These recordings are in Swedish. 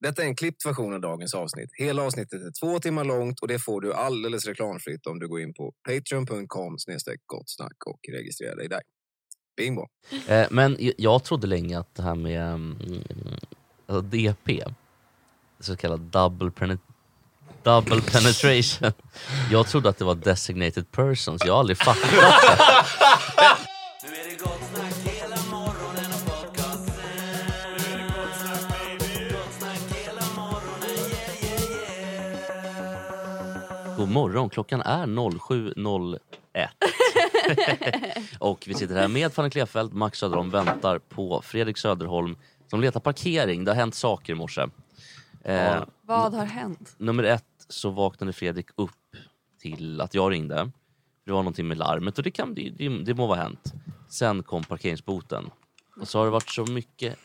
Detta är en klippt version av dagens avsnitt. Hela avsnittet är två timmar långt och det får du alldeles reklamfritt om du går in på patreon.com gottsnack och registrerar dig där. Bingo! Eh, men jag, jag trodde länge att det här med mm, alltså DP, så kallad double, penet- double penetration, jag trodde att det var designated persons. Jag har aldrig fattat det. Morgon, klockan är 07.01. och vi sitter här med Fanny Klefeld, Max Söderholm väntar på Fredrik Söderholm som letar parkering. Det har hänt saker i morse. Eh, Vad har hänt? Nummer ett så vaknade Fredrik upp till att jag ringde. Det var någonting med larmet och det, kan, det, det, det må vara hänt. Sen kom parkeringsboten. Och så har det varit så mycket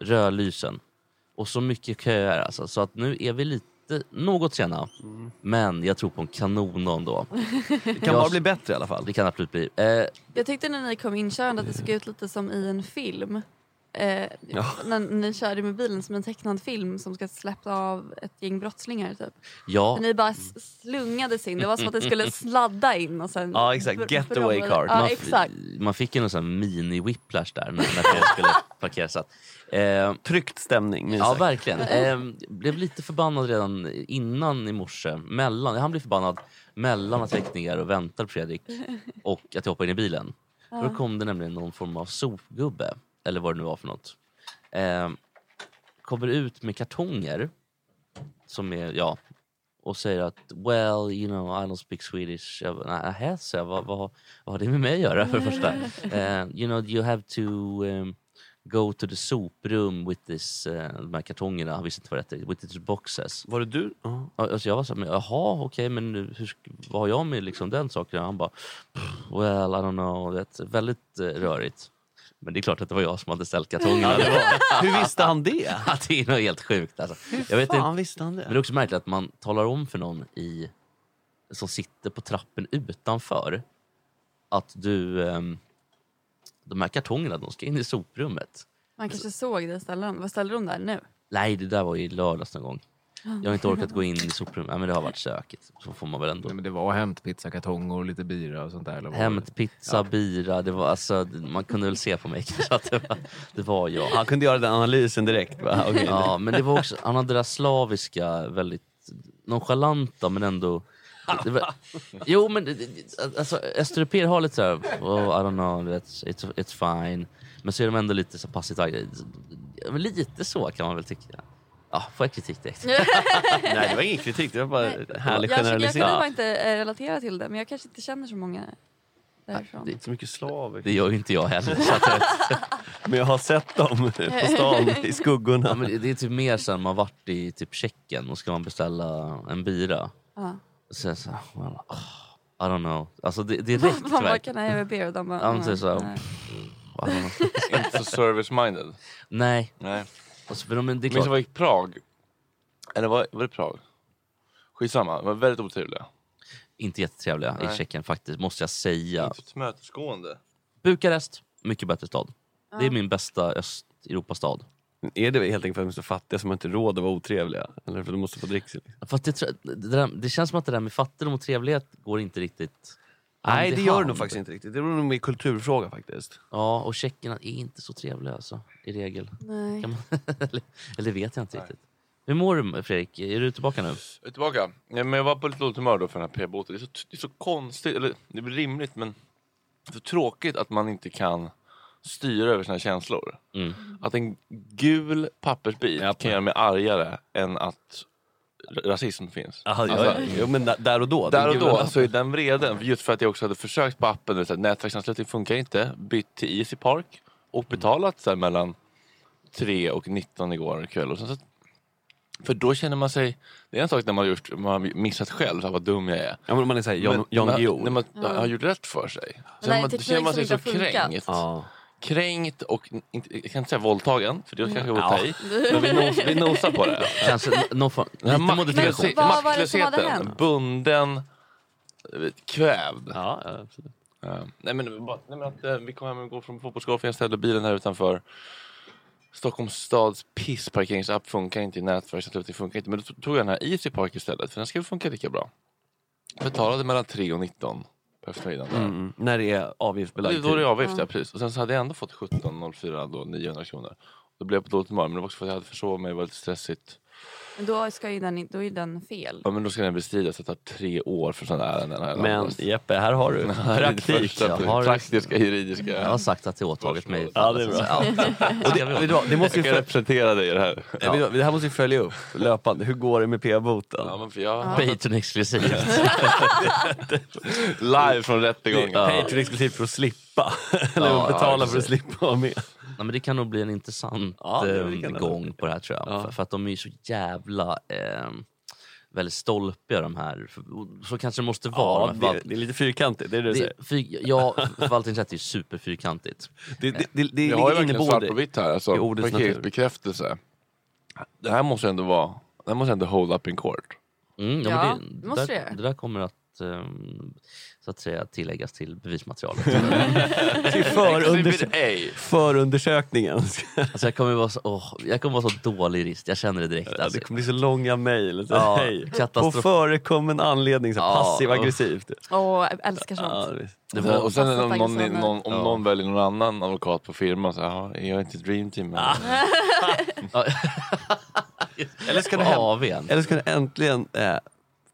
rödlysen och så mycket köer alltså, så att nu är vi lite något sena. Men jag tror på en kanon då. Det kan bara bli bättre i alla fall. Det kan absolut bli. Eh, Jag tyckte när ni kom inkörande att det såg ut lite som i en film. Eh, När ni körde med bilen som en tecknad film som ska släppa av ett gäng brottslingar typ. ja, ni bara slungades in. Det var som att det skulle sladda in och sen... Ja, exakt. Getaway car. Ja, man, exakt. man fick ju någon sån här mini-whiplash där när, när Fredrik skulle parkera. Så att, eh, Tryckt stämning Ja, verkligen. Eh, blev lite förbannad redan innan i morse. Mellan, han blev förbannad mellan att jag gick ner och väntade på Fredrik och att jag hoppade in i bilen. Då kom det nämligen någon form av sopgubbe, eller vad det nu var för något. Eh, kommer ut med kartonger som är, ja, och säger att well, you know, I don't speak Swedish. Jag bara, Nähä, så jag, vad, vad, vad har det med mig att göra för det första? Eh, you know, you have to um, go to the soprum with this, uh, de här kartongerna, han visste inte vad det hette, with these boxes. Var det du? Ja, Alltså jag var så här, men jaha okej men hur, vad har jag med liksom den saken? Han bara, well I don't know, det är väldigt eh, rörigt. Men det är klart att det var jag som hade ställt kartongerna. det, Hur visste han det? Det är nog helt sjukt alltså. Jag vet inte, Fan visste han men det det? är också märkligt att man talar om för någon i, som sitter på trappen utanför att du, ehm, de här kartongerna de ska in i soprummet. Man kanske såg det ställa dem. Vad ställde de där nu? Nej, det där var ju i lördags någon gång. Jag har inte orkat gå in i soprummet. Ja, men det har varit stökigt. Så får man väl ändå. Nej, men det var hämtpizzakartonger och lite bira och sånt där. Eller vad var det? Hämt, pizza, bira. Det var, alltså, man kunde väl se på mig kanske att det var, det var jag. Han kunde göra den analysen direkt. Va? Okej. Ja, men det var också, han hade det där slaviska, väldigt nonchalanta men ändå det var, jo men alltså, östeuropeer har lite såhär, oh, I don't know, it's, it's, it's fine. Men så är de ändå lite så passivt. Ja, Lite så kan man väl tycka. Ja, får jag kritik direkt? Nej det var ingen kritik, det var bara en härlig Jag, jag kunde generalisering. bara inte eh, relatera till det men jag kanske inte känner så många därifrån. Det är inte så mycket slaver. Det gör ju inte jag heller. Så att, jag- Men jag har sett dem på stan i skuggorna. ja, men det- det är typ mer sen man varit i typ Tjeckien och ska man beställa en bira. Ja. Så jag så, här, well, oh, I don't know. Alltså det, direkt Man bara, kan I have a beer? Och de bara, men så är det så här, nej. I don't know. Inte så service-minded. Nej. Nej. Alltså, för de, men det är Minns jag var i Prag. Eller var, var det Prag? Skitsamma, de var väldigt otrevliga. inte jättetrevliga i Nej. Tjeckien faktiskt, måste jag säga. Inte så tillmötesgående. Bukarest, mycket bättre stad. Det är min bästa Östeuropastad. Är det helt enkelt för att de är så fattiga som inte har råd att vara otrevliga? Eller för att de måste få? Fast det, tror jag- det, där, det känns som att det där med fattigdom och trevlighet går inte riktigt Nej det gör det nog faktiskt inte riktigt. Det är nog mer kulturfråga faktiskt. Ja, och tjeckerna är inte så trevliga alltså, i regel. Nej. Kan man, eller, eller det vet jag inte riktigt. Hur mår du Fredrik? Är du tillbaka nu? Jag är tillbaka. Ja, men jag var på lite dåligt humör då för den här p-boten. Det, är så- det är så konstigt, eller det är väl rimligt men så tråkigt att man inte kan styra över sina känslor. Mm. Att en gul pappersbit kan göra mig argare än att rasism finns. Aha, Alltså, ja, jo, men där- och då. Där och då lappen. så är den vreden, just för att jag också hade försökt på appen, nätverksanslutning funkar inte, bytt till Easy Park och betalat så här, mellan 3 och 19 igår kväll. Och sen så, för då känner man sig, det är en sak när man har, gjort, man har missat själv, så här, vad dum jag är. Ja men man är såhär Jan, när man-. När man har gjort rätt för sig. Nej, man, då känner man sig så kränkt. Ja. Kränkt och, inte, jag kan inte säga våldtagen, för det kanske jag Ja. ja. i. Men vi, nos, vi nosar på det. Kanske någon form, lite modifikation. Vad var det som hade maktlösheten, hänt? bunden, eh, kvävd. Ja, absolut. Ja. Nej, men, bara, nej, men att, eh, vi kom hem och går från fotbollsgolfen, jag ställde bilen här utanför. Stockholms stads pissparkeringsapp funkar inte i nätverksanslutning, funkar inte. Men då tog jag den här Easy Park istället, för den ska funka lika bra. Betalade mellan 3 och 19 på eftermiddagen. där. Mm, när det är avgiftsbelagt. Det- Då är det avgift, ja. precis. Och sen så hade jag ändå fått 17,04 då, 900 kronor. Då blev jag på dåligt humör, men det var också för att jag hade försovit mig, det var lite stressigt. Men då, ska ju den, då är den fel. Ja men då ska den bestridas, det tar tre år för sådana ärenden här Men landet. Jeppe, här har du det praktik. Jag har- Praktiska, juridiska. Jag har sagt att jag åtagit mig. Ja, det är bra. Ja. Och det, vad, det måste Jag ju för, representera dig i det här. vad, det här måste vi följa upp löpande. Hur går det med p-boten? Ja, men för jag... Patreon exklusivt. Live från rättegången. Patreon exklusivt för att slippa. Eller Ja, betala ja, för att slippa vara med. Ja, men det kan nog bli en intressant Ja, det eh, kan det. gång på det här tror jag. Ja. För, för att de är ju så jävla eh, väldigt stolpiga de här. Så kanske det måste vara. Ja, det, förvalt- det är lite fyrkantigt, det är det du säger. fyr, ja, förvaltningsrätt är ju superfyrkantigt. Det, det, det, det Vi har ju verkligen svart på vitt här. Alltså, i ordets natur. parkeringsbekräftelse. Det här måste ändå vara... Det här måste ändå hold up in court. Mm, ja, Ja, men det det, måste där, det det där kommer att, ehm, så att säga, tilläggas till bevismaterialet. till A. förundersökningen. alltså, jag, kommer vara så, åh, jag kommer vara så dålig jurist, jag känner det direkt. Ja, Alltså. det kommer bli så långa mejl. Så, Ja, hej. På förekommen anledning, så Ja, passiv aggressivt. Åh, jag älskar sånt. Ja, Och och sen om, någon, någon, om Ja. någon väljer någon annan advokat på firman så "Ja, är jag inte Dream Team? Ah. eller?" Ska du hem-. Eller ska du äntligen eh,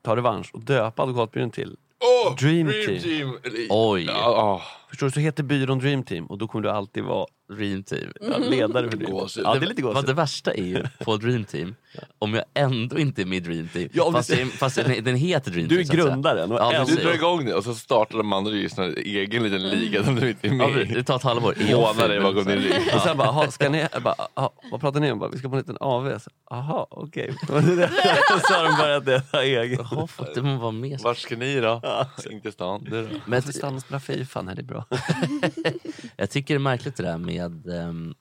ta revansch och döpa advokatbyrån till Åh, Dream Dream Team. Team! Oj. Ah. Förstår du, så heter byrån Dream Team och då kommer du alltid vara Dream Team. ja, ledare för Dream Team. Gåshud. Ja, det är lite Vad det gåshud. värsta är ju på Dream Team, om jag ändå inte är med i Dream Team, Ja, fast, du- det, fast den, den heter Dream Du Team. är så att säga. grundaren och Ja, Du drar igång det och så startar de andra juristerna en egen liten liga som du inte är Ja, med det i. tar ett halvår. Är dig ful? bakom din rygg. Och sen bara, "Aha, ska ni, jag bara, "Aha, vad pratar ni om? Bara, vi ska på en liten AV. Så, Jaha, okej. Det där- Så har de börjat leta egen. Jaha, att det vara med. Vart ska ni då? In till stan. Du då? Men stannar och spelar Fifa, nej det är bra. jag tycker det är märkligt det där med ehm,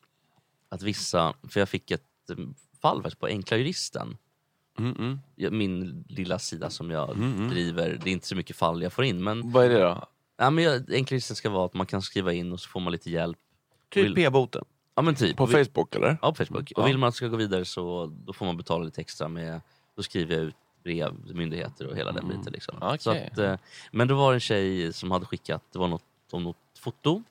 att vissa, för jag fick ett um, fall på Enkla Juristen. Mm, mm. Min lilla sida som jag driver, det är inte så mycket fall jag får in men, Vad är det då? ja, men jag, Enkla Juristen ska vara att man kan skriva in och så får man lite hjälp. Typ Vill- p-boten. Ja men typ. På Facebook eller? Ja, på Facebook. Och vill man att det ska gå vidare så då får man betala lite extra med, då skriver jag ut brev till myndigheter och hela den biten. Liksom. Så att, eh, men då var det en tjej som hade skickat, det var något, om något foto.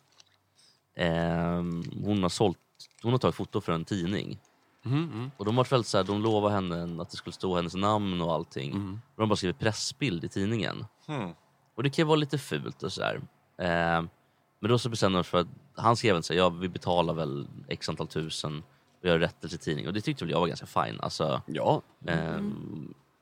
Ehm, hon, har sålt, hon har tagit foto för en tidning. Mm, mm. Och de har väldigt så här, de lovade henne att det skulle stå hennes namn och allting. Mm. Men de bara skrivit pressbild i tidningen. Hmm. Och det kan ju vara lite fult och sådär. Eh, men då så bestämde de sig för att han skrev så här, ja vi betalar väl x antal tusen och gör rättelse i tidningen. Och det tyckte väl jag var ganska fine. Alltså, Ja. eh,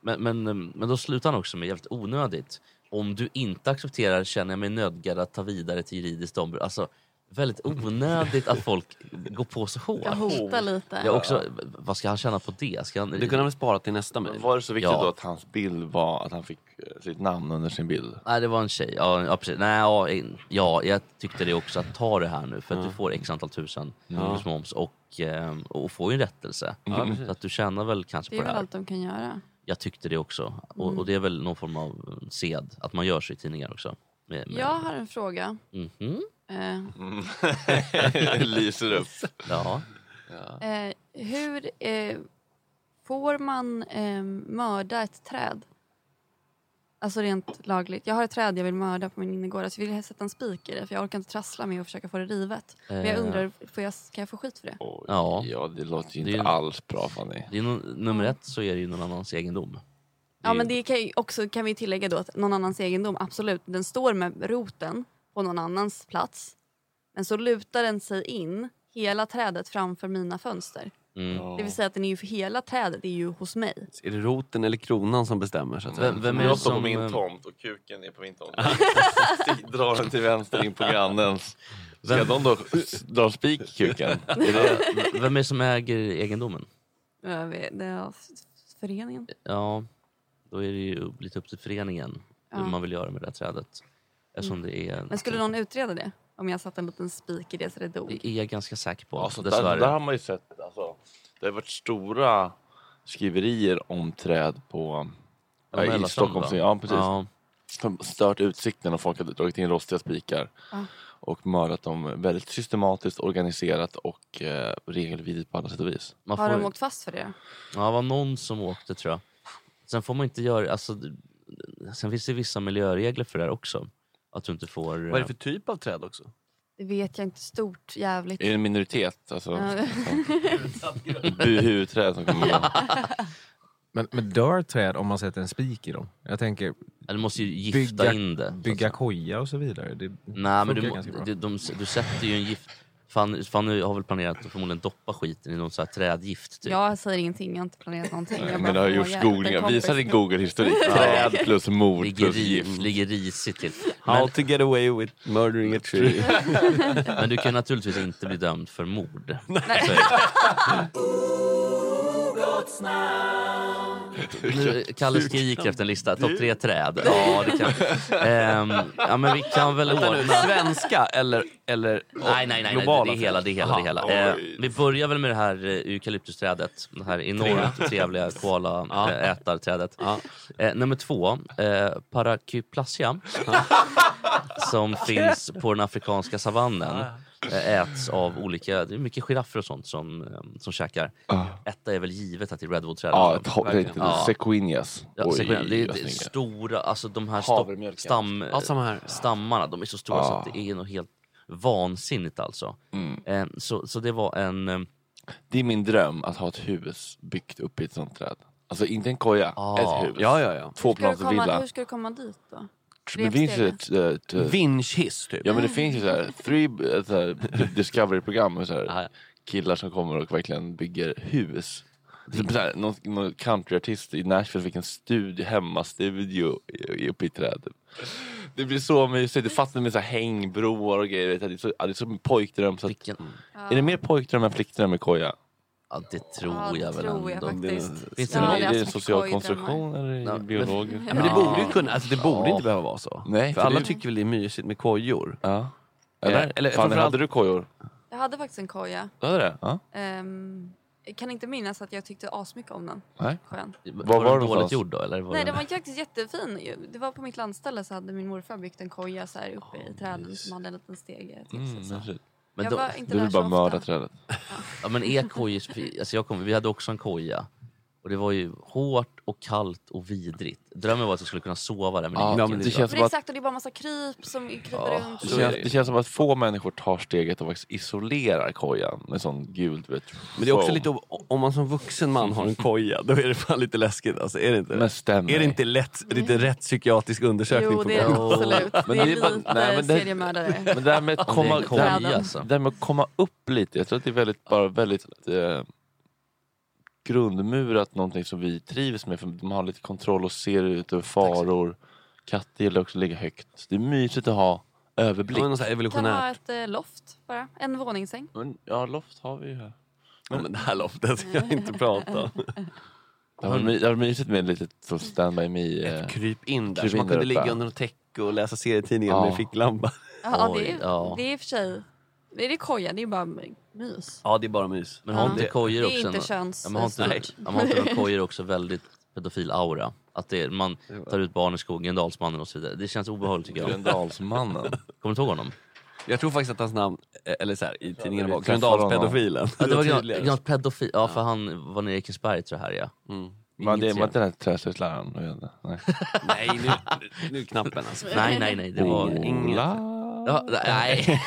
men, men, men då slutar han också med jävligt onödigt. Om du inte accepterar känner jag mig nödgad att ta vidare till juridiskt ombud. Alltså väldigt onödigt att folk går på så hårt. Jag hotar lite. Jag också, vad ska han tjäna på det? Ska han, Det kunde han väl spara till nästa mejl. var det så viktigt Ja. då att hans bild var att han fick eh, sitt namn under sin bild? Nej det var en tjej, ja, ja precis. Nej, ja, in- ja, jag tyckte det också att ta det här nu för att du får x antal tusen plus moms och, eh, och får ju en rättelse. så att du tjänar väl kanske Det är på det väl här. allt de kan göra. Jag tyckte det också. Och, och det är väl någon form av sed att man gör så i tidningar också. Med, med, Jag har en fråga. Mhm. Eh, Lyser upp. Ja. eh, hur eh, får man eh, mörda ett träd? Alltså rent lagligt. Jag har ett träd jag vill mörda på min innergård. Alltså jag vill sätta en spik i det för jag orkar inte trassla med och försöka få det rivet. Men jag Eh. undrar, får jag, kan jag få skit för det? Oj, Ja. ja, det låter ju Det är inte ju- alls bra Fanny. Det är no, nummer ett så är det ju någon annans egendom. Ja men det kan ju också kan vi tillägga då att någon annans egendom, absolut, den står med roten på någon annans plats. Men så lutar den sig in hela trädet framför mina fönster. Mm. Det vill säga att den är ju för hela trädet är ju hos mig. Är det roten eller kronan som bestämmer? Så att? Vem, vem är Jag står på som... min tomt och kuken är på min tomt. Drar den till vänster in på grannens. Ska de då dra spik i kuken? Vem är det som äger egendomen? Jag vet, det är föreningen. Ja, då är det ju lite upp till föreningen hur Ja. man vill göra med det här trädet. Eftersom det är... Men skulle någon utreda det? Om jag satte en liten spik i det så det dog? Det är jag ganska säker på. Alltså, där, där har man ju sett, alltså, det har varit stora skriverier om träd på Ja, ja, i Stockholm. Ja, precis. Ja, Som stört utsikten och folk hade dragit in rostiga spikar. Ja. Och mördat dem väldigt systematiskt, organiserat och eh, regelvidrigt på alla sätt och vis. man Har får, de åkt fast för det? ja, det var någon som åkte tror jag. Sen får man inte göra... Alltså, sen finns det vissa miljöregler för det här också. Att du inte får... Vad är det för typ av träd också? Det vet jag inte. Stort, jävligt. Är det en minoritet? Alltså, Ja. buhuträd som kommer gå. Men, men dör träd om man sätter en spik i dem? Jag tänker Ja, Du måste ju gifta Bygga- in det. bygga säga. koja och så vidare. Det Nej, men du, ganska bra. du, de, du sätter ju en gift... Fan, fan nu har väl planerat att förmodligen doppa skiten i någon så här trädgift. Typ. Jag säger ingenting, jag har inte planerat någonting. Jag Men det har gjorts googlingar. Visa din Google-historik. Träd plus mord ligger, plus ri, gift. ligger risigt till. How Men, to get away with murdering a tree. men du kan naturligtvis inte bli dömd för mord. Det. Nu, Kalle skriker efter en lista. Topp tre träd. Ja, det kan Ehm, Ja, men vi kan väl Vänta ordna... svenska eller, eller Nej, nej, nej, nej. globala Det är hela. Det är hela, det är hela. Jaha. Eh, vi börjar väl med det här eh, eukalyptusträdet. Det här enormt trevliga koala-ätarträdet. Ja. Eh, nummer två, eh, Parakyplasia. som finns på den afrikanska savannen. Eh, äts av olika, det är mycket giraffer och sånt som, eh, som käkar. Ah. Etta är väl givet att det är redwoodträden. Ja, ett ho- det är Ja. Sequinias. Ja, sequoia. det är, det stora, alltså de här stam, Ja, stammarna, de är så stora så Ah. att det är något helt vansinnigt alltså. Mm. Eh, så, så det var en... eh, Det är min dröm att ha ett hus byggt upp i ett sånt träd. Alltså inte en koja, Ah. ett hus. Ja, ja, ja. Två Ska komma, villa. hur ska du komma dit då? Det finns ju ett, ett, ett Vinschhiss typ. Ja men det finns ju såhär, three, så här Discovery-program med så här, ja. killar som kommer och verkligen bygger hus. Typ så här, någon, någon countryartist i Nashville fick en studio, hemmastudio i- uppe i trädet. Det blir så mysigt, det fattar med så här hängbroar och grejer. vet du. Det är så, det är så pojkdröm. Så att, är det mer pojkdröm än flickdröm med koja? Ja, det tror Ja, det jag väl tror jag ändå. faktiskt. Finns det har någon- är det läst en social konstruktion eller är Ja, det men- biologiskt? Ja, men det borde ju Ja. kunna, alltså det borde Ja. inte behöva vara så. Nej, för för alla det- tycker väl det är mysigt med kojor. Ja. Eller? Eh, eller Fan, framförallt- hade du kojor? Jag hade faktiskt en koja. Du hade det? Ja. Ehm, jag kan inte minnas att jag tyckte asmycket om den. Nej. Skön. Var, var var det den dåligt någonstans? gjord då? Eller var Nej, den- var faktiskt jättefin. ju. Det var på mitt landställe så hade min morfar byggt en koja så här uppe i träden som hade en liten stege till Mm, sig. Så. mysigt. Men jag då, var inte Du vill bara mörda trädet. ja, men är kojor... Alltså jag kom, vi hade också en koja. Och det var ju hårt och kallt och vidrigt. Drömmen var att jag skulle kunna sova där men Ja, det gick men inte. det känns För som det är att exakt och det är bara massa kryp som kryper Ja, runt. Det känns, det. känns som att få människor tar steget och faktiskt isolerar kojan med sån gult vet, Men det är också lite, om man som vuxen man har en koja, då är det fan lite läskigt. Alltså, är det inte? Men stämmer. Är det inte lätt, lite rätt psykiatrisk undersökning Jo, det är det absolut. Men det är lite nej, men det- seriemördare. Men det här med att komma, det alltså. det här med att komma upp lite. Jag tror att det är väldigt, bara väldigt eh, grundmurat någonting som vi trivs med. För man har lite kontroll och ser ut över faror. Katter gillar också att ligga högt. Det är mysigt att ha överblick. Ja, men så här Kan ha evolutionärt. ett eh, loft bara. En våningssäng. Men, ja, loft har vi ju här. Ja, men det här loftet ska jag inte prata om. Det var, my, det var mysigt med lite så stand by me. Eh, Ett kryp in där, kryp så man kunde ligga under något täcke och läsa serietidningen Ja. med ficklampa. Ja, Oj, det, är, ja. det är i och för sig... Det är det koja, det är bara mys. Ja, det är bara mys. Men har Ja. inte kojor Det också... är inte en- köns... Ja, men har inte, Nej. ja, men har inte kojor också väldigt pedofil aura? Att det är, man tar ut barn i skogen, Dalsmannen och så vidare. Det känns obehagligt tycker jag. Gröndalsmannen. Kommer du ihåg honom? Jag tror faktiskt att hans namn, eh, eller så här, i tidningen var honom. Gröndalspedofilen. Ja, det var tydligare. Pedofil. Ja, för han var nere i Ekensberg tror jag här ja. Mm. Men det Inget var inte den här träslöjdsläraren? Nej. Nej, nu, nu, knappen alltså. Nej, nej, nej. Det var... Inget. Ja, nej.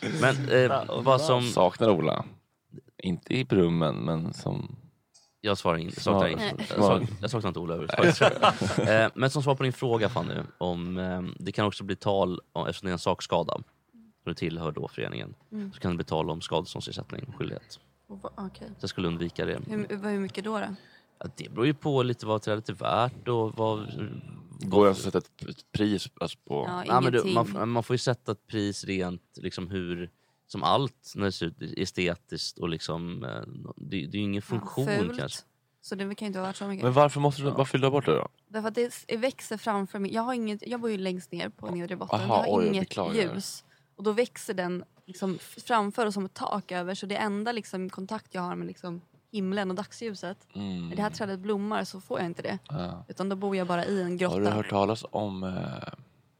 men eh, vad som... Saknar Ola. Inte i brummen, men som... Jag svarar inte. Saknar Svar- inte. Jag, svar. sak, jag saknar inte Ola överhuvudtaget. eh, Men som svar på din fråga Fanny, om eh, det kan också bli tal, om, eftersom det är en sakskada, och du tillhör då föreningen, Mm. så kan det bli tal om skadeståndsersättning och skyldighet. Okej. Så jag skulle undvika det. Hur, hur mycket då? då? Ja, det beror ju på lite vad trädet är värt och vad... Går det att sätta ett ett pris alltså, på... Ja, Ja, men du, man, man får ju sätta ett pris rent liksom hur, som allt när det ser ut estetiskt och liksom, eh, det, det är ju ingen funktion Ja, kanske. Så det kan ju inte ha varit så mycket. Men varför måste du, varför vill du ha bort det då? Därför att det växer framför mig. Jag, har inget, jag bor ju längst ner på nedre botten. Aha, jag har oj, jag inget beklagar. ljus. Och då växer den liksom framför och som ett tak över. Så det enda liksom, kontakt jag har med liksom, himlen och dagsljuset. Mm. När det här trädet blommar så får jag inte det. Ja. Utan då bor jag bara i en Har grotta. du hört talas om eh,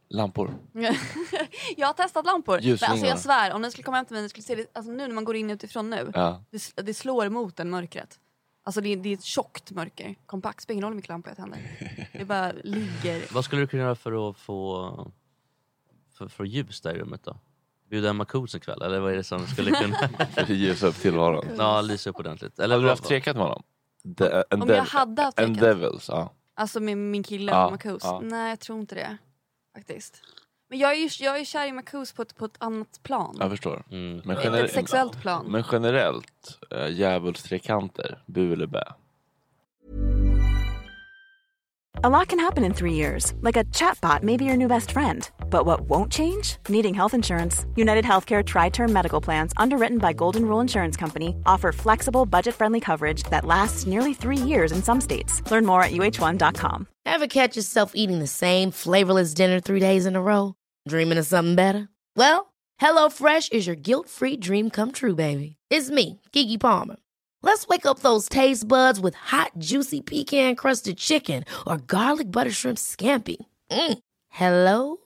lampor? jag har testat lampor. Men alltså jag svär, om ni skulle komma hem till mig ni skulle se det, alltså nu när man går in utifrån nu. Ja. Det, det slår emot en mörkret. Alltså det, är- det är ett tjockt mörker. Kompakt, spelar ingen roll hur mycket lampor jag tänder. Det bara ligger. Vad skulle du kunna göra för att få för, för ljus där i rummet då? Bjuda Emma Kools en kväll eller vad är det som skulle kunna ljusa upp tillvaron. ja, lysa upp ordentligt? Eller Har du haft trekat med honom? De, en Om jag hade haft En trekat. devils, ja. Alltså med min kille Ja, och Marcus? ja. Nej jag tror inte det. Faktiskt. Men jag är ju jag är kär i Marcus på ett, på ett annat plan. Jag förstår. Mm. Men, Ett gener- sexuellt plan. men generellt, äh, djävulstrekanter, bu eller bä? A lot can happen in three years, like a chatbot may be your new best friend. But what won't change? Needing health insurance. United Healthcare Tri Term Medical Plans, underwritten by Golden Rule Insurance Company, offer flexible, budget friendly coverage that lasts nearly three years in some states. Learn more at uh1.com. Ever catch yourself eating the same flavorless dinner three days in a row? Dreaming of something better? Well, HelloFresh is your guilt-free dream come true, baby. It's me, Kiki Palmer. Let's wake up those taste buds with hot, juicy pecan-crusted chicken or garlic butter shrimp scampi. Mm. Hello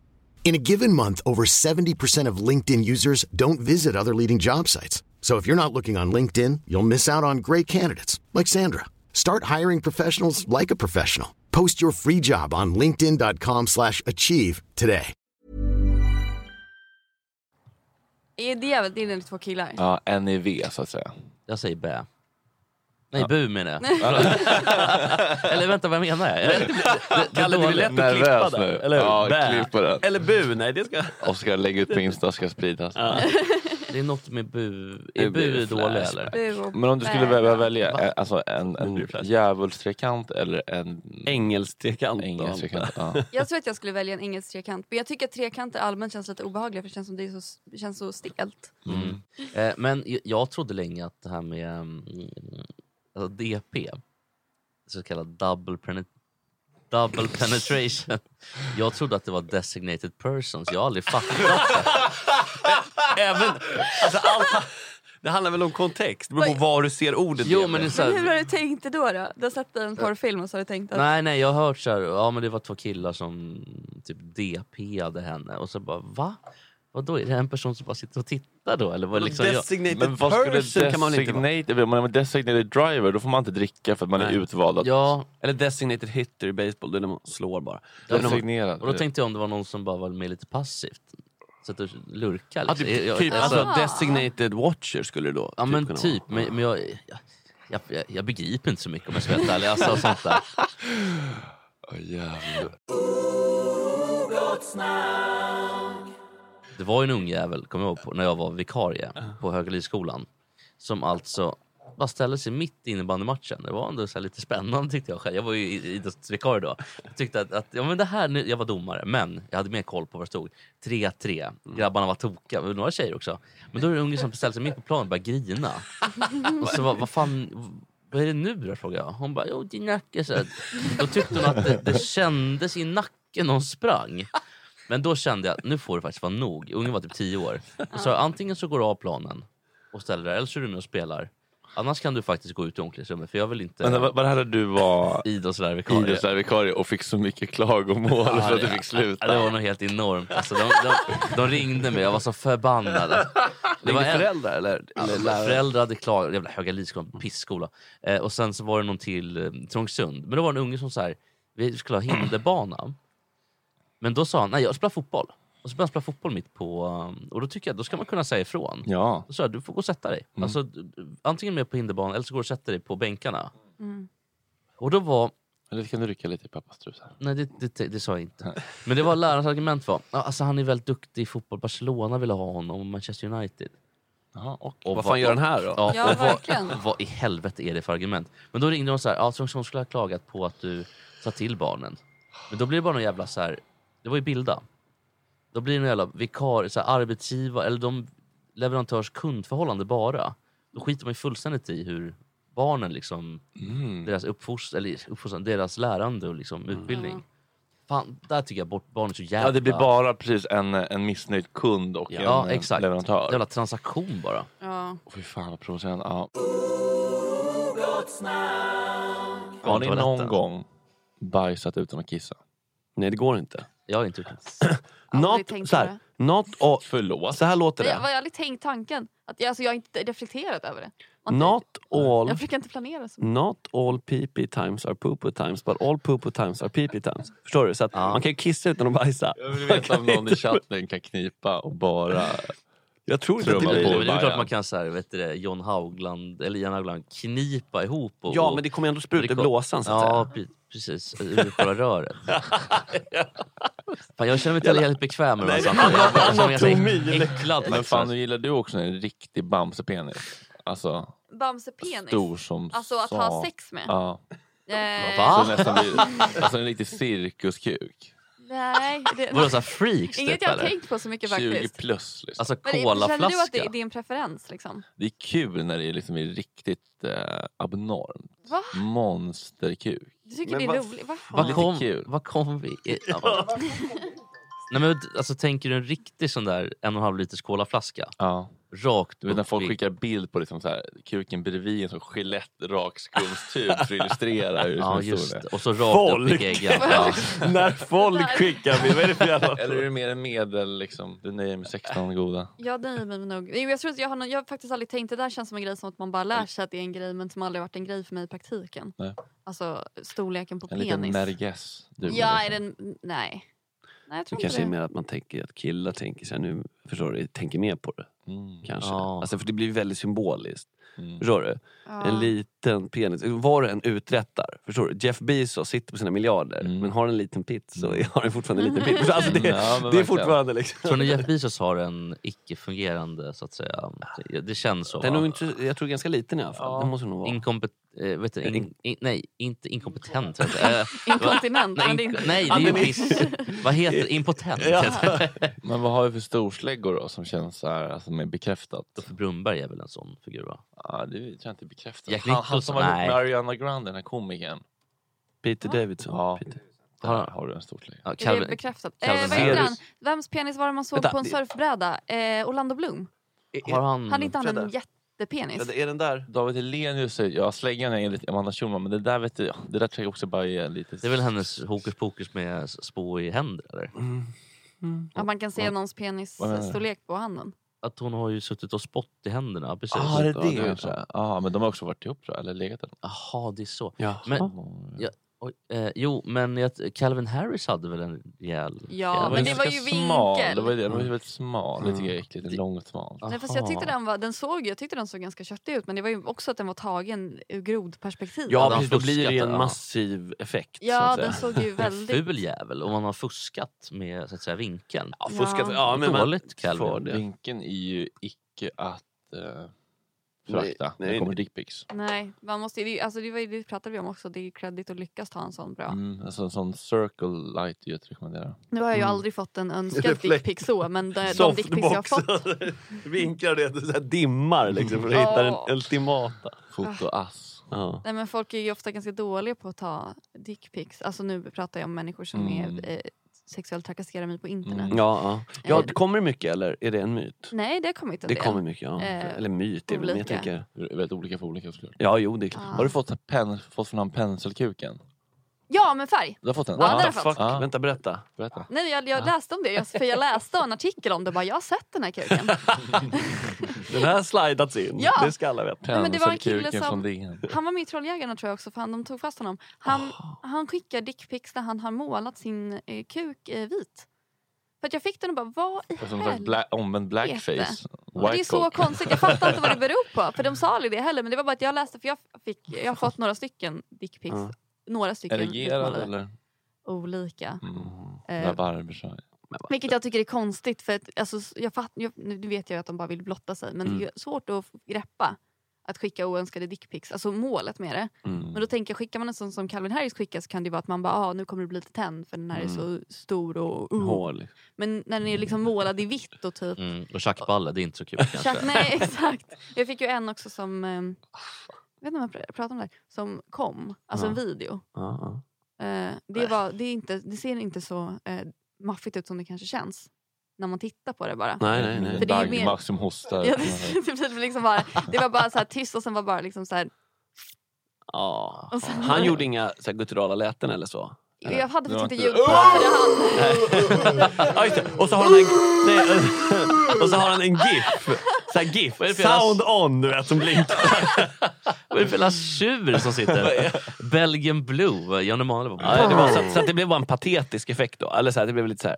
In a given month, over 70% of LinkedIn users don't visit other leading job sites. So if you're not looking on LinkedIn, you'll miss out on great candidates like Sandra. Start hiring professionals like a professional. Post your free job on linkedin.com/achieve slash achieve today. Är det jävligt dina två killar? Ja, NIV så att säga. Jag säger bä. Nej, Ja. bu menar jag. Eller vänta, vad menar jag? jag? Kalle, det är lätt att klippa där. nu. Eller? Ja, Bä. klipp på den. Eller bu, nej det ska... Oskar lägger ut på Insta ska spridas. Det är något med bu. Är bu dålig eller? Bu Men om du skulle behöva välja Va? eh, alltså en, en blir djävulstrekant eller en Engelstrekant. engelstrekant? Ja. Jag tror att jag skulle välja en engelsk trekant. Men jag tycker att trekanter allmänt känns lite obehagliga för det känns som det, är så, det känns så stelt. Mm. Eh, men jag, jag trodde länge att det här med mm, alltså DP, så kallad double, penet- double penetration. Jag trodde att det var designated persons. Jag har aldrig fattat det. Även, alltså allt, det handlar väl om kontext, det beror på var du ser ordet. Jo, men det Men hur har du tänkt det då? då? Du har sett en porrfilm och så har du tänkt att... nej, nej, jag har hört så här, ja men det var två killar som typ DP-ade henne och så bara va? Vadå, är det en person som bara sitter och tittar då? Eller vad liksom Designated Men vad skulle person kan man väl inte vara? om man är designated driver då får man inte dricka för att man är Nej. utvald att ja, Eller designated hitter i baseball, det är när man slår bara. Det är när man- designera. och då tänkte jag om det var någon som bara var med lite passivt. Så att du lurkar Ja, liksom. typ, Jag- typ alltså- alltså, designated watcher skulle det då Ja typ men typ, men, men jag, jag, jag, jag begriper inte så mycket om jag ska vara helt ärlig. Alltså, sånt där. Åh, jävlar. Det var ju en ung jävel, kommer jag ihåg, på, när jag var vikarie på Högalidsskolan. Som alltså bara ställde sig mitt i innebandymatchen. Det var ändå så lite spännande tyckte jag själv. Jag var ju idrottsvikarie då. Jag tyckte att, att ja, men det här, nu, jag var domare, men jag hade mer koll på vad det stod. 3-3, grabbarna var tokiga, några tjejer också. Men då är det en unge som ställer sig mitt på planen och börjar grina. Och så vad, vad fan, vad är det nu då frågade jag. Hon bara, jo din nacke. Så. Då tyckte hon att det, det kändes i nacken när hon sprang. Men då kände jag att nu får det faktiskt vara nog. Ungen var typ 10 år. Och så antingen så går du av planen och ställer dig eller så är du med och spelar. Annars kan du faktiskt gå ut i omklädningsrummet för jag vill inte Men vad, vad hade du var idrottslärarvikarie. idrottslärarvikarie och fick så mycket klagomål för att du fick sluta? Ja, det var nog helt enormt. Alltså, de, de, de ringde mig, jag var så förbannad. Det var en, föräldrar eller, Ja, eller lärare? föräldrar hade klagat, jävla Höga Lidskolan, pissskola. Eh, och sen så var det någon till eh, Trångsund. Men då var det en unge som sa vi skulle ha hinderbana. Men då sa han, nej jag spelar fotboll. Och så började han spela fotboll mitt på... um, Och då tycker jag, då ska man kunna säga ifrån. Ja. Då sa jag, du får gå och sätta dig. Mm. Alltså, antingen med på hinderbanan eller så går du och sätter dig på bänkarna. Mm. Och då var... Eller kan du rycka lite i pappas trusa? Nej, det, det, det sa jag inte. Men det var lärarens argument var, "Ja, alltså han är väldigt duktig i fotboll, Barcelona ville ha honom och Manchester United. Jaha, och Vad fan gör den här då? Ja, Ja, och verkligen. Vad, vad i helvete är det för argument? Men då ringde de så här, ja, som skulle ha klagat på att du sa till barnen. Men då blir det bara någon jävla så här, det var ju Bilda. Då blir det någon jävla vikar, så här, arbetsgivare, eller de leverantörs kundförhållande bara. Då skiter man ju fullständigt i hur barnen liksom, Mm. deras uppfostran, eller uppfostran, deras lärande och liksom utbildning. Fan, där tycker jag bort barnen är så jävla... Ja, det blir bara precis en, en missnöjd kund och Ja, en eh, exakt. leverantör. Jävla transaktion bara. Ja. Åh, Fy fan vad provocerande. Ja. Har ni någon gång bajsat utan att kissa? Nej det går inte. Jag har inte gjort det. Not, tänkt så på här, not all, Förlåt. Så här låter Jag det. har aldrig tänkt tanken. Att, jag- alltså, jag har inte reflekterat över det. Man- Not all, Jag brukar inte planera så. not all PP times are poo times but all poo times are PP times. Förstår du? Så att man kan ju kissa utan att bajsa. Jag vill veta om någon i chatten kan knipa och bara... Jag tror inte att det trumma blir- på Det är klart man kan så här, vet du det, John Haugland, eller Jan Haugland knipa ihop. Och, Ja, men det kommer ändå spruta det i blåsan, så att Ja, säga. precis. Ur själva röret. Fan, jag känner mig inte helt bekväm med de här Nej, sakerna. Jag- så äcklad. Men fan, nu gillar du också en riktig bamsepenis? Alltså, Bamsepenis. stor som Alltså att ha sex med? Ja. Eh, Så nästan blir, alltså en riktig cirkuskuk. Nej. Det, Vadå, så här freaks Inget typ, jag har eller? tänkt på så mycket 20 faktiskt. plus liksom. Alltså Men det- Känner du att det, det är en preferens? Liksom? Det är kul när det är liksom är riktigt eh, abnormt. Va? Monsterkuk. Du tycker Men det är vad- roligt? Va? Vad Lite kom, kul. vad kom vi... i- Ja. Nej, men, alltså, tänker du en riktig sån där en och en halv liters colaflaska? Ja. Rakt Du vet när folk upp skickar bild på liksom så här, kuken bredvid en sån Gillette-rakskumstub för att illustrera hur Ja, som just det. Och så rakt upp i geggan. Ja. När folk skickar bild, vad är det för jävla... Eller är det mer en medel liksom? Du nöjer med 16 goda? Jag nöjer mig med nog. Jag, tror jag, har, jag har faktiskt aldrig tänkt det där känns som en grej som att man bara lär sig att det är en grej men som aldrig varit en grej för mig i praktiken. Nej. Alltså storleken på En liten penis. mergess. Du ja, liksom. är den... Nej. Nej, jag Det kanske är inte mer det. att man tänker att killar tänker så här, nu, förstår du, tänker mer på det. Mm. Kanske. Ja. Alltså, för det blir väldigt symboliskt. Mm. Förstår du? Ja. En liten penis. Vad du än uträttar. Förstår du? Jeff Bezos sitter på sina miljarder Mm. men har en liten pitt så har han fortfarande en liten pitt. Alltså, det, Ja, men det är fortfarande liksom... Tror ni Jeff Bezos har en icke-fungerande, så att säga? Det känns så. Den är nog inte, jag tror ganska liten i alla fall. Ja. Den måste nog vara. Inkompet... Eh, vet du, in, In- in, nej, inte inkompetent. vet du. Eh, Inkontinent. nej, är ink- inte- nej, det är ju piss. Vad heter det? Impotent? Ja. Men vad har vi för storsläggor då som känns så här, alltså med bekräftat? Uffe Brunnberg är väl en sån figur va? Ja, det tror jag inte är bekräftat. Jack han, han som var ihop Nej. med Ariana Grande, den här komikern. Peter Davidson. Ja, Peter. där Har- har du en storslägga. Ja, Är det Calvin, bekräftat? Eh, vad heter han? Vems penis var det man såg Vänta, på en surfbräda? Eh, Orlando Bloom. har han... Hade inte han en Fredde. Jättepenis? Vänta, Är den där? David Hellenius, säger- ja släggan är enligt Amanda Schulman, men det där vet jag, det där tror jag också bara är lite... Det är väl hennes hokus pokus med spå i händer eller? Att man kan se Vad- någons penis vad menar du? storlek på handen? Att hon har ju suttit och spott i händerna. Precis. Ja, det är det Ja, det är. Ja, men de har också varit ihop tror jag, eller legat eller? Jaha, det är så. Ja. Men, ja, oj, eh, jo, men jag, Calvin Harris hade väl en rejäl... Ja, men det var ganska ju smal. vinkel. Det var ju det, den var ju väldigt smal. Det tycker jag är Mm. äckligt. Långt smalt. Nej, fast jag tyckte den, var, den såg, jag tyckte den såg ganska köttig ut men det var ju också att den var tagen ur grodperspektiv. Ja, Hade han precis. Då blir det ju en ja. massiv effekt. så Ja, att säga. den såg ju En väldigt... ful jävel. Och man har fuskat med så att säga, vinkeln. Ja, fuskat. Ja. Ja, men man Dåligt, Calvin. det. Vinkeln är ju icke att eh, förakta när nej, det kommer nej. dickpics. Nej, man måste, ju- alltså det, var, det pratade vi om också. Det är ju credit att lyckas ta en sån bra. Mm, alltså en sån circle light är ju att rekommendera. Nu har jag ju Mm. aldrig fått en önskad dickpic så men de, de dickpics jag har fått Vinklar det, så här dimmar liksom för att hitta den ultimata. Fotoass. Ja. Nej men folk är ju ofta ganska dåliga på att ta dickpics. Alltså nu pratar jag om människor som Mm. är, eh, sexuellt trakasserar mig på internet. Mm. Ja, ja. ja, Eh, kommer det mycket eller är det en myt? Nej det har kommit en Det del. kommer mycket, ja. Eh, Eller myt är väl, jag tänker... Det är väldigt olika för olika såklart. Ja, jo det är klart. Ah. Har du fått, pen, fått från namn penselkuken? Ja men färg! Du har fått den? Ja, det har jag fått. Ja. Vänta, berätta. Berätta. Nej jag, jag läste om det, jag, för jag läste en artikel om det bara jag har sett den här kuken. Den här har slidats in, Ja. det ska alla veta. Nej, men det var en kille som-. Han var med i Trolljägarna tror jag också för han, de tog fast honom. Han, han skickar dickpics när han har målat sin eh, kuk eh, vit. För att jag fick den och bara vad i helvete? bla- omvänd blackface. Och det är så konstigt, jag fattar inte vad det beror på. För de sa aldrig det heller men det var bara att jag läste för jag, fick, jag har fått några stycken dickpics. Ja. Några stycken Erigerad eller? olika. Mm. Eh. Vilket jag tycker är konstigt för att, alltså, jag fatt, jag, nu vet jag att de bara vill blotta sig men Mm. det är ju svårt att greppa att skicka oönskade dickpics, alltså målet med det. Mm. Men då tänker jag, skickar man en sån som Calvin Harris skickar så kan det vara att man bara, ah, nu kommer det bli lite tänd för den här är så stor och... Uh. Hål. Men när den är liksom målad i vitt och typ... Mm. Och tjackballe, det är inte så kul kanske. Tjack, nej exakt. Jag fick ju en också som, eh, vet inte om jag pr- pratar om det här, som kom, alltså en video. Eh, det, var, det, är inte, det ser inte så eh, maffigt ut som det kanske känns. När man tittar på det bara. Nej, nej, nej. För det är ju mer- Dagmar som hostar. Ja, det, det, liksom bara, det var bara så här tyst och sen var bara liksom så här, Ja. Och sen- Han gjorde inga så här, gutturala läten eller så? Jag hade faktiskt inte ja. Och så har han en, nej, och så har han en GIF. Så här GIF. Vad är det för jävla- Sound on, du vet, som blinkar. Vad är det för jävla tjur som sitter? Belgian Blue, Jan Emanuel var på. Ja, det var så, att, så att det blev bara en patetisk effekt då. Eller så här, det blev lite så här.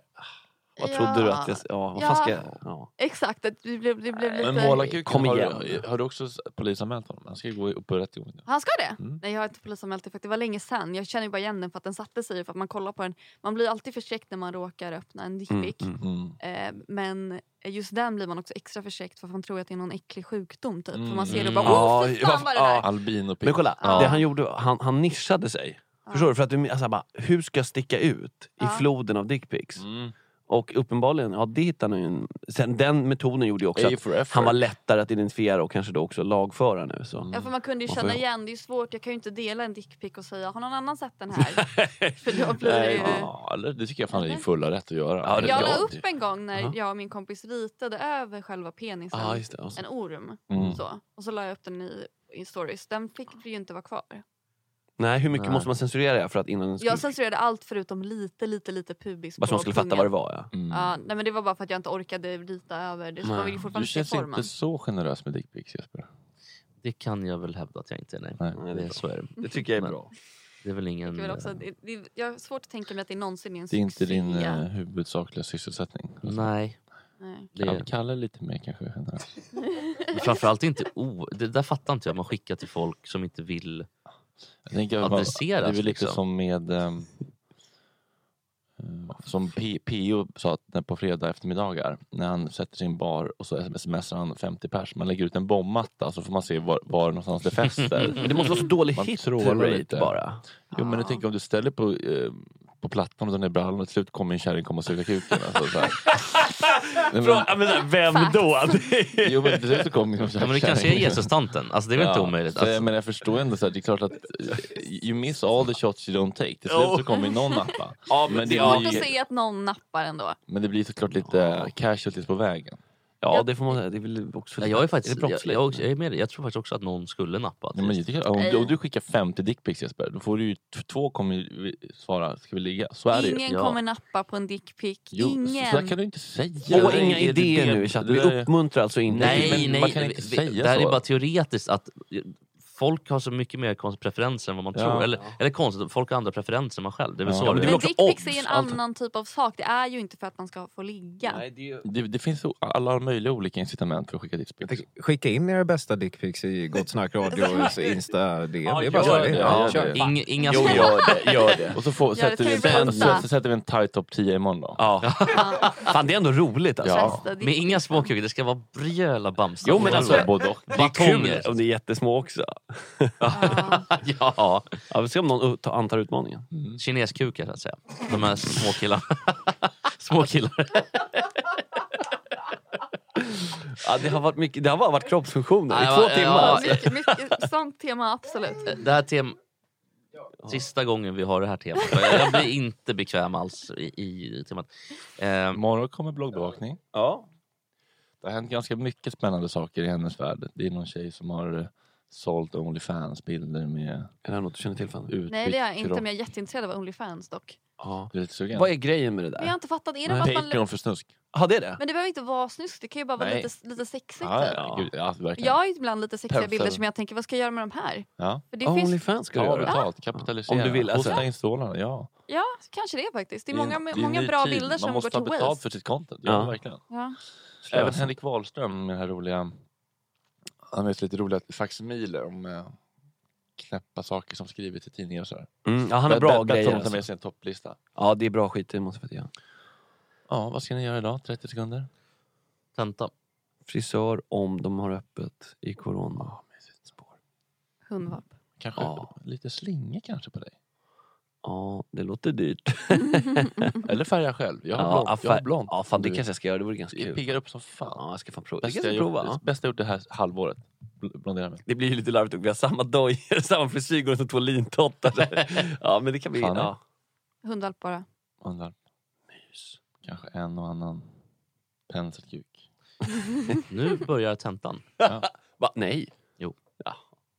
Vad trodde du att jag... Ja, vad fan ska jag... Ja. Exakt, det blev, det blev lite... Men målarkuken, har, du, har du också polisanmält honom? Han ska ju gå upp på rättegång. nu. Han ska det? Mm. Nej jag har inte polisanmält det för det var länge sedan. Jag känner ju bara igen den för att den satte sig för att man kollar på den. Man blir alltid förskräckt när man råkar öppna en dickpic. Mm, Mm. Eh, men just den blir man också extra förskräckt för att man tror att det är någon äcklig sjukdom typ. För Mm. man ser det och Mm. bara Ja, åh fy fan vad det ja. där? Albinopick. Men kolla, Ja. det han gjorde, han, han nischade sig. Ja. Förstår du? För att du, alltså, bara, hur ska jag sticka ut i Ja. floden av dickpics? Och uppenbarligen, ja det hittade han ju en... Sen den metoden gjorde ju också att han var lättare att identifiera och kanske då också lagföra nu. Så. Ja för man kunde ju Man känna igen, det är ju svårt, jag kan ju inte dela en dickpic och säga har någon annan sett den här? för då blir det ju... Ja, det tycker jag fan är din fulla rätt att göra. Ja, det- Jag la ja. upp en gång när Ja. jag och min kompis ritade över själva penisen, just det. Och så- en orm. Mm. Så. Och så la jag upp den i, i stories. Den fick ju inte vara kvar. Nej, hur mycket Nej. måste man censurera det för att innan den skulle... Jag censurerade allt förutom lite, lite, lite pubis Bara så man skulle fatta vad det var ja. Mm. Ja, nej men det var bara för att jag inte orkade rita över. Det man vill ju Du fortfarande se känns formen. inte så generös med dickpics Jesper. Det kan jag väl hävda att jag inte är. Nej. Nej. Nej, det är så är det. Det tycker jag är Men bra. Det är väl Jag, ingen... väl också, eh, det, det, jag har svårt att tänka mig att det någonsin är en Det är inte din eh, huvudsakliga sysselsättning. Alltså, Nej. Nej. Det Kalle, Kalle lite mer kanske framförallt inte o... Det där fattar inte jag. Man skickar till folk som inte vill... Jag tänker Adresseras, Det är väl lite liksom. som med... eh, som P.O. sa att på fredag eftermiddagar när han sätter sin bar och så smsar han 50 pers. Man lägger ut en bombmatta så får man se var, var någonstans det fäster. Men det måste vara så dålig hit rate lite. bara. Jo men jag tänker om du ställer på, eh, på plattan och drar ner brallorna och till slut kommer en kärring komma och suga kuken. Alltså, så här. Men- men, vem då? Jo men till slut så kommer ju Ja, men du kan se Jesus-tanten. Alltså, det är väl inte omöjligt. Alltså, men jag förstår ändå så här, det är klart att you miss all the shots you don't take. Till slut så kommer ju någon nappa. Ja, men det, det ja, Svårt att se att någon nappar ändå. Men det blir såklart lite casualties på vägen. Ja, det får man säga. Det är väl också ja, jag är faktiskt... det Jag, jag, också- jag, är med dig. jag tror faktiskt också att någon skulle nappa. Ja, men jag tycker, om, du, om du skickar 50 dickpics Jesper, då får du ju två kommer svara, ska vi ligga? Så är det ju. Ingen Ja. kommer nappa på en dickpic. Ingen. Så där kan du inte säga. Och är- inga är idéer nu i chatten. Vi uppmuntrar alltså inte Nej, men nej. man kan inte vi- säga det här så. är bara teoretiskt att folk har så mycket mer konstiga preferenser än vad man Ja. tror. Eller, eller konstigt, folk har andra preferenser än man själv. Det är väl Ja. så Ja, men det är Men dickpics är en odds, allt. annan typ av sak. Det är ju inte för att man ska få ligga. Nej, det ju... Det, det finns alla möjliga olika incitament för att skicka dickpics. Skicka in era bästa dickpics i Gott Snack Radios Insta-DM. det är bara gör så det. det. Ja, Ja. Inga, inga Jo, gör det, gör det. Och så får, Gör det, sätter, vi, berätta? så sätter vi en tight top 10 imorgon då. Ja. Fan, det är ändå roligt alltså. Ja. Men inga småkukar, det ska vara rejäla bamsar. Jo, men alltså- både och. Det är kul Batonger. om det är jättesmå också. Ja. ja, Ja, vi ser om någon ta- antar utmaningen. kineskukar så att säga. De här små killarna. små killar. Ja, det, har varit mycket, det har bara varit kroppsfunktioner i Ja, två ja, timmar. ja. alltså. Mycket, mycket, sånt tema, absolut. Det här tem... Sista gången vi har det här temat. Jag blir inte bekväm alls i, i temat. Eh, Imorgon kommer bloggbevakning. Ja. Det har hänt ganska mycket spännande saker i hennes värld. Det är någon tjej som har eh, sålt Onlyfans-bilder med Är det här något du känner till Fanny? utbytt Nej det är jag inte, men jag är jätteintresserad av Onlyfans dock. Ja. Du är lite sugen? Vad är grejen med det Men jag där? har inte fattat, är det bara att man... Patreon för snusk. Ja, det är det? Men det behöver inte vara snusk, det kan ju bara vara Nej. lite, lite sexigt Ja, ja, gud, ja, verkligen. Jag har ju ibland lite sexiga Perfekt. bilder som jag tänker, vad ska jag göra med de här? Ja. För det finns, Onlyfans ska du Ta göra. betalt, kapitalisera. Om du vill, alltså. Hosta in stålarna, ja. ja, kanske det faktiskt. Det är många, det är en många ny bra tid. bilder som Man går måste till ha betalt waste. för sitt content. Ja, Ja. verkligen. Ja. Även Henrik Wahlström med den här roliga... Han vet lite roliga facsimiler om eh, knäppa saker som skrivits i tidningar och sådär. Mm, ja, han har bra bättre grejer. om att ta med Alltså. sig en topplista. Ja, det är bra skit. Det måste jag göra. Ja, vad ska ni göra idag? 30 sekunder? tenta. Frisör om de har öppet i corona. Ja. Hundvalp. Kanske Ja. lite slinge kanske på dig? Ja, det låter dyrt. Eller färga själv. Jag har Ja. Jag har blont. Ja, fan det kanske jag ska göra. Det vore ganska Det kul. piggar upp som fan. Ja, jag ska fan prova. Det Bästa ska jag, jag gjort, prova. ja. bästa jag gjort det här halvåret. Bl- Blondera mig. Det blir ju lite larvigt. Vi har samma dojor, samma frisyr, går som två lintottar. ja, men det kan bli... Fan, Ja. Hundvalp bara. Undrar. Mys. Kanske en och annan penselkuk. Nu börjar tentan. Ja. Va? Nej.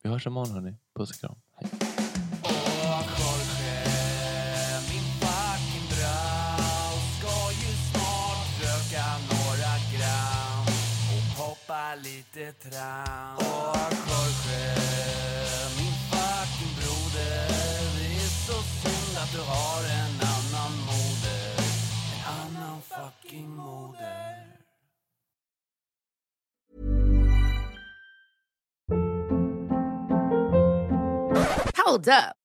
Vi hörs imorgon hörni. Puss och kram. Hej. lite trams. Och Jorge, min fucking broder. Det är så synd att du har en annan moder. En annan fucking moder. Hold up.